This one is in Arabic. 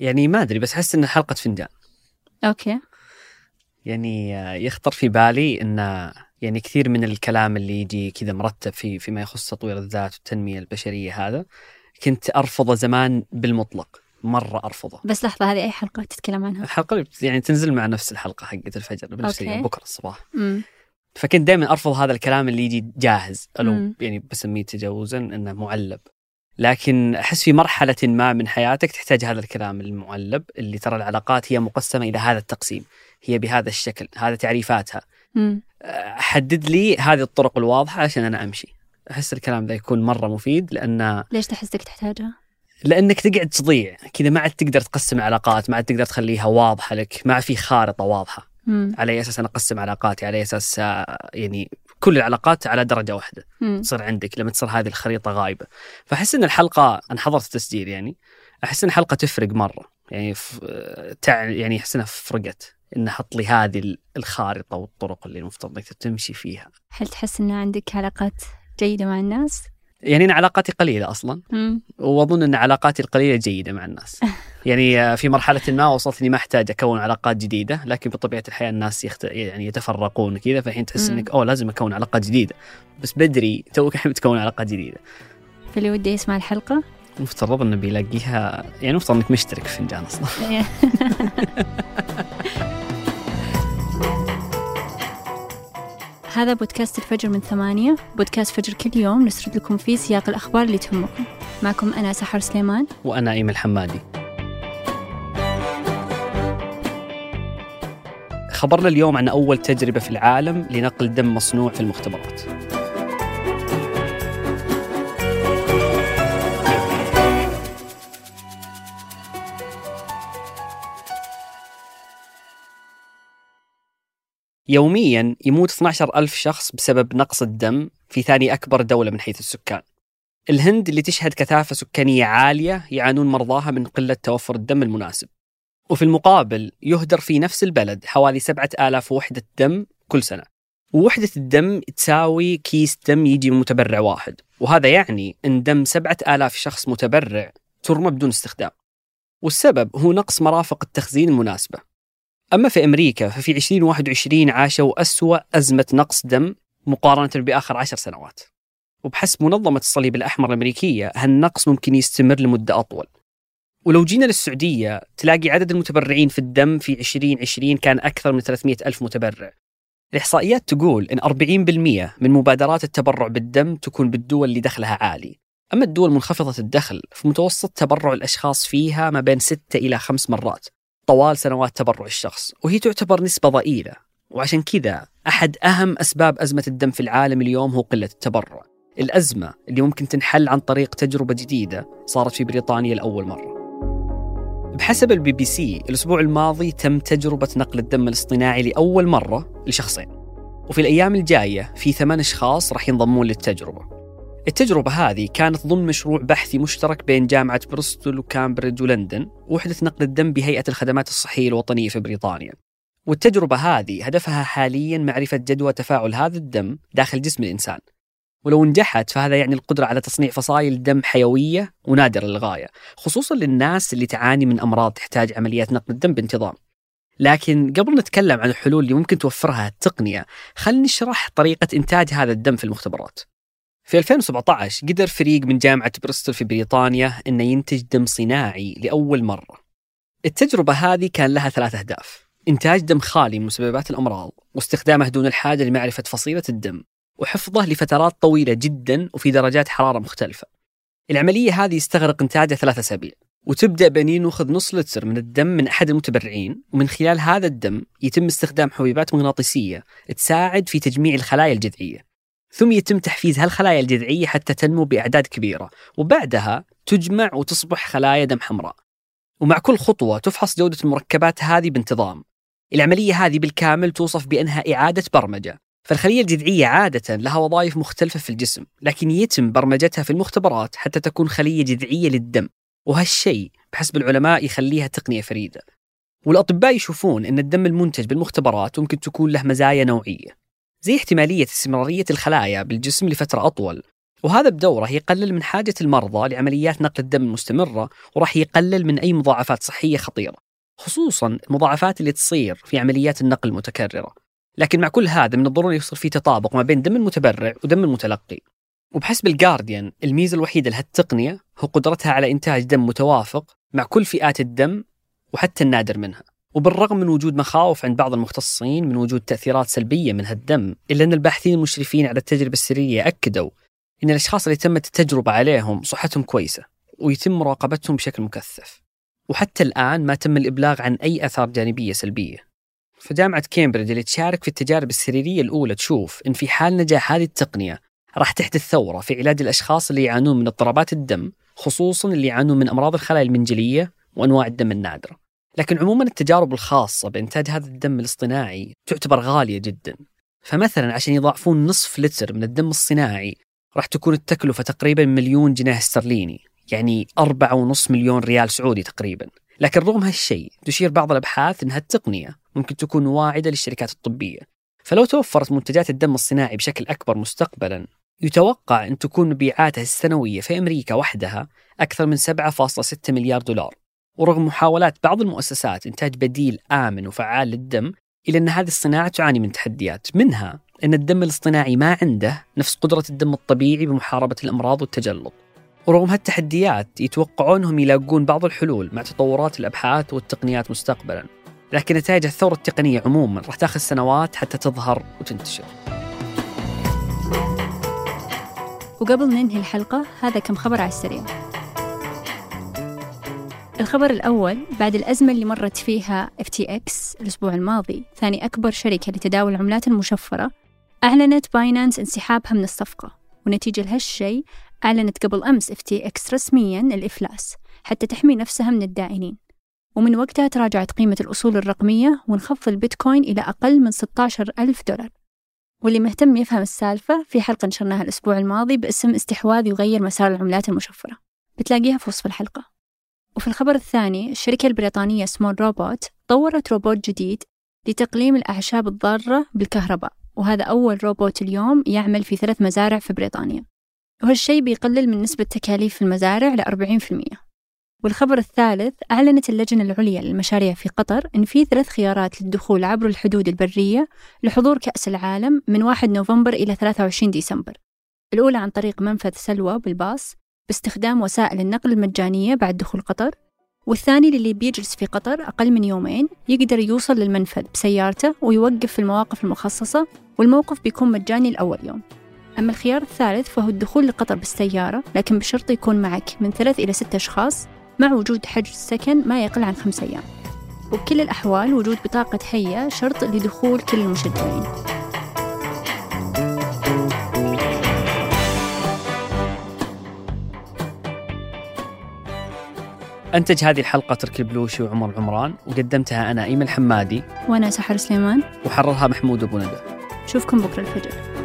يعني ما أدري بس أحس انها حلقة فنجان. Okay. يعني آه، يخطر في بالي إن يعني كثير من الكلام اللي يجي كذا مرتب في فيما يخص تطوير الذات والتنمية البشرية هذا كنت أرفضه زمان بالمطلق مرة أرفضه. بس لحظة هذه أي حلقة تتكلم عنها؟ الحلقة يعني تنزل مع نفس الحلقة حقت الفجر بنفس okay. اليوم بكرة الصباح. امم فكنت دائما أرفض هذا الكلام اللي يجي جاهز. مم. ألو يعني بسميه تجاوزا إنه معلب. لكن أحس في مرحلة ما من حياتك تحتاج هذا الكلام المعلب اللي ترى العلاقات هي مقسمة إلى هذا التقسيم. هي بهذا الشكل هذا تعريفاتها. حدد لي هذه الطرق الواضحة عشان أنا أمشي. أحس الكلام ذا يكون مرة مفيد لأن ليش تحسك تحتاجها؟ لأنك تقعد تضيع. كذا ما عاد تقدر تقسم العلاقات ما عاد تقدر تخليها واضحة لك. ما في خارطة واضحة. امم على أساس أنا أقسم علاقاتي على أساس آه، يعني كل العلاقات على درجة واحدة. تصير عندك لما تصير هذه الخريطة غايبة. فأحس إن الحلقة أنا حضرت التسجيل يعني أحس إن الحلقة تفرق مرة. يعني ف... تع... يعني أحس إنها فرقت. إن أحط لي هذه ال- الخارطة والطرق اللي المفترض إنك تمشي فيها. هل تحس ان عندك علاقات جيدة مع الناس؟ يعني أنا علاقاتي قليلة أصلا. امم وأظن إن علاقاتي القليلة جيدة مع الناس. يعني آه، في مرحلة ما وصلت إني ما أحتاج أكون علاقات جديدة لكن بطبيعة الحياة الناس يخت... يعني يتفرقون كذا فالحين تحس مم. إنك أوه لازم أكون علاقات جديدة. بس بدري توك الحين بتكون علاقات جديدة. فاللي ودي يسمع الحلقة؟ المفترض إنه بيلاقيها يعني المفترض إنك مشترك في فنجان أصلا. هذا بودكاست الفجر من ثمانية. بودكاست فجر كل يوم نسرد لكم فيه سياق الأخبار اللي تهمكم. معكم أنا سحر سليمان. وأنا ايمن الحمادي خبرنا اليوم عن أول تجربة في العالم لنقل دم مصنوع في المختبرات. يوميا يموت 12 ألف شخص بسبب نقص الدم في ثاني أكبر دولة من حيث السكان. الهند اللي تشهد كثافة سكانية عالية يعانون مرضاها من قلة توفر الدم المناسب. وفي المقابل يهدر في نفس البلد حوالي سبعة آلاف وحدة دم كل سنة. ووحدة الدم تساوي كيس دم يجي من متبرع واحد. وهذا يعني أن دم سبعة آلاف شخص متبرع ترمى بدون استخدام. والسبب هو نقص مرافق التخزين المناسبة. أما في أمريكا ففي 2021 عاشوا أسوأ أزمة نقص دم مقارنة بآخر عشر سنوات. وبحسب منظمة الصليب الأحمر الأمريكية هالنقص ممكن يستمر لمدة أطول. ولو جينا للسعودية تلاقي عدد المتبرعين في الدم في 2020 كان أكثر من 300 ألف متبرع. الإحصائيات تقول أن 40% من مبادرات التبرع بالدم تكون بالدول اللي دخلها عالي. أما الدول منخفضة الدخل فمتوسط تبرع الأشخاص فيها ما بين 6 إلى 5 مرات. طوال سنوات تبرع الشخص وهي تعتبر نسبة ضئيلة وعشان كذا أحد أهم أسباب أزمة الدم في العالم اليوم هو قلة التبرع. الأزمة اللي ممكن تنحل عن طريق تجربة جديدة صارت في بريطانيا لأول مرة. بحسب البي بي سي الأسبوع الماضي تم تجربة نقل الدم الاصطناعي لأول مرة لشخصين وفي الأيام الجاية في ثمان أشخاص راح ينضمون للتجربة. التجربة هذه كانت ضمن مشروع بحثي مشترك بين جامعة بريستول وكامبريدج ولندن ووحدة نقل الدم بهيئة الخدمات الصحية الوطنية في بريطانيا. والتجربة هذه هدفها حاليا معرفة جدوى تفاعل هذا الدم داخل جسم الإنسان. ولو نجحت فهذا يعني القدرة على تصنيع فصائل دم حيوية ونادرة للغاية خصوصا للناس اللي تعاني من أمراض تحتاج عمليات نقل الدم بانتظام. لكن قبل نتكلم عن الحلول اللي ممكن توفرها التقنية خلينا نشرح طريقة إنتاج هذا الدم في المختبرات. في 2017 قدر فريق من جامعة بريستول في بريطانيا أنه ينتج دم صناعي لأول مرة. التجربة هذه كان لها ثلاث أهداف. إنتاج دم خالي من مسببات الأمراض واستخدامه دون الحاجة لمعرفة فصيلة الدم وحفظه لفترات طويلة جدا وفي درجات حرارة مختلفة. العملية هذه يستغرق إنتاجها ثلاثة أسابيع. وتبدأ بأن نأخذ نص لتر من الدم من أحد المتبرعين ومن خلال هذا الدم يتم استخدام حبيبات مغناطيسية تساعد في تجميع الخلايا الجذعية. ثم يتم تحفيز هالخلايا الجذعية حتى تنمو بأعداد كبيرة وبعدها تجمع وتصبح خلايا دم حمراء. ومع كل خطوة تفحص جودة المركبات هذه بانتظام. العملية هذه بالكامل توصف بأنها إعادة برمجة. فالخلية الجذعية عادة لها وظائف مختلفة في الجسم لكن يتم برمجتها في المختبرات حتى تكون خلية جذعية للدم. وهالشيء بحسب العلماء يخليها تقنية فريدة. والأطباء يشوفون أن الدم المنتج بالمختبرات ممكن تكون له مزايا نوعية. زي احتمالية استمرارية الخلايا بالجسم لفترة أطول. وهذا بدورة يقلل من حاجة المرضى لعمليات نقل الدم المستمرة وراح يقلل من أي مضاعفات صحية خطيرة خصوصا المضاعفات اللي تصير في عمليات النقل المتكررة. لكن مع كل هذا من الضروري يصير في تطابق ما بين دم المتبرع ودم المتلقي. وبحسب الجارديان الميزة الوحيدة لهالتقنية هو قدرتها على إنتاج دم متوافق مع كل فئات الدم وحتى النادر منها. وبالرغم من وجود مخاوف عند بعض المختصين من وجود تأثيرات سلبية من هالدم إلا أن الباحثين المشرفين على التجربة السرية أكدوا أن الأشخاص اللي تمت التجربة عليهم صحتهم كويسة ويتم مراقبتهم بشكل مكثف وحتى الآن ما تم الإبلاغ عن أي آثار جانبية سلبية. فجامعة كامبريدج اللي تشارك في التجارب السريرية الأولى تشوف أن في حال نجاح هذه التقنية راح تحدث ثورة في علاج الأشخاص اللي يعانون من اضطرابات الدم خصوصا اللي يعانون من أمراض الخلايا المنجلية وأنواع الدم النادرة. لكن عموما التجارب الخاصة بإنتاج هذا الدم الاصطناعي تعتبر غالية جدا. فمثلا عشان يضاعفون نصف لتر من الدم الصناعي راح تكون التكلفة تقريبا مليون جنيه استرليني يعني أربعة ونص مليون ريال سعودي تقريبا. لكن رغم هالشيء تشير بعض الأبحاث أن هالتقنية ممكن تكون واعدة للشركات الطبية. فلو توفرت منتجات الدم الصناعي بشكل أكبر مستقبلا يتوقع أن تكون مبيعاتها السنوية في أمريكا وحدها أكثر من 7.6 مليار دولار. ورغم محاولات بعض المؤسسات إنتاج بديل آمن وفعال للدم إلا أن هذه الصناعة تعاني من تحديات. منها أن الدم الاصطناعي ما عنده نفس قدرة الدم الطبيعي بمحاربة الأمراض والتجلط. ورغم هالتحديات يتوقعون انهم يلاقون بعض الحلول مع تطورات الأبحاث والتقنيات مستقبلا. لكن نتائج الثورة التقنية عموما راح تاخذ سنوات حتى تظهر وتنتشر. وقبل ننهي الحلقة هذا كم خبر على السريع. الخبر الأول بعد الأزمة اللي مرت فيها FTX الأسبوع الماضي ثاني أكبر شركة لتداول العملات المشفرة أعلنت Binance انسحابها من الصفقة. ونتيجة لهالشيء أعلنت قبل أمس FTX رسميا الإفلاس حتى تحمي نفسها من الدائنين ومن وقتها تراجعت قيمة الأصول الرقمية وانخفض البيتكوين إلى أقل من 16 ألف دولار. واللي مهتم يفهم السالفة في حلقة نشرناها الأسبوع الماضي باسم استحواذ يغير مسار العملات المشفرة. بتلاقيها في وصف الحلقة. وفي الخبر الثاني الشركة البريطانية Small Robot طورت روبوت جديد لتقليم الأعشاب الضارة بالكهرباء وهذا أول روبوت اليوم يعمل في ثلاث مزارع في بريطانيا. وهالشيء بيقلل من نسبة تكاليف المزارع ل 40% والخبر الثالث أعلنت اللجنة العليا للمشاريع في قطر إن في ثلاث خيارات للدخول عبر الحدود البرية لحضور كأس العالم من 1 نوفمبر إلى 23 ديسمبر. الأولى عن طريق منفذ سلوى بالباص باستخدام وسائل النقل المجانية بعد دخول قطر والثاني للي بيجلس في قطر أقل من يومين يقدر يوصل للمنفذ بسيارته ويوقف في المواقف المخصصة والموقف بيكون مجاني لأول يوم. أما الخيار الثالث فهو الدخول لقطر بالسيارة لكن بشرط يكون معك من ثلاث إلى ستة أشخاص مع وجود حجز سكن ما يقل عن خمسة أيام. وبكل الأحوال وجود بطاقة هيئة شرط لدخول كل المشجعين. أنتج هذه الحلقة تركي البلوشي وعمر العمران وقدمتها أنا إيمن الحمادي وأنا سحر سليمان. وحررها محمود أبو ندى. نشوفكم بكرة الفجر.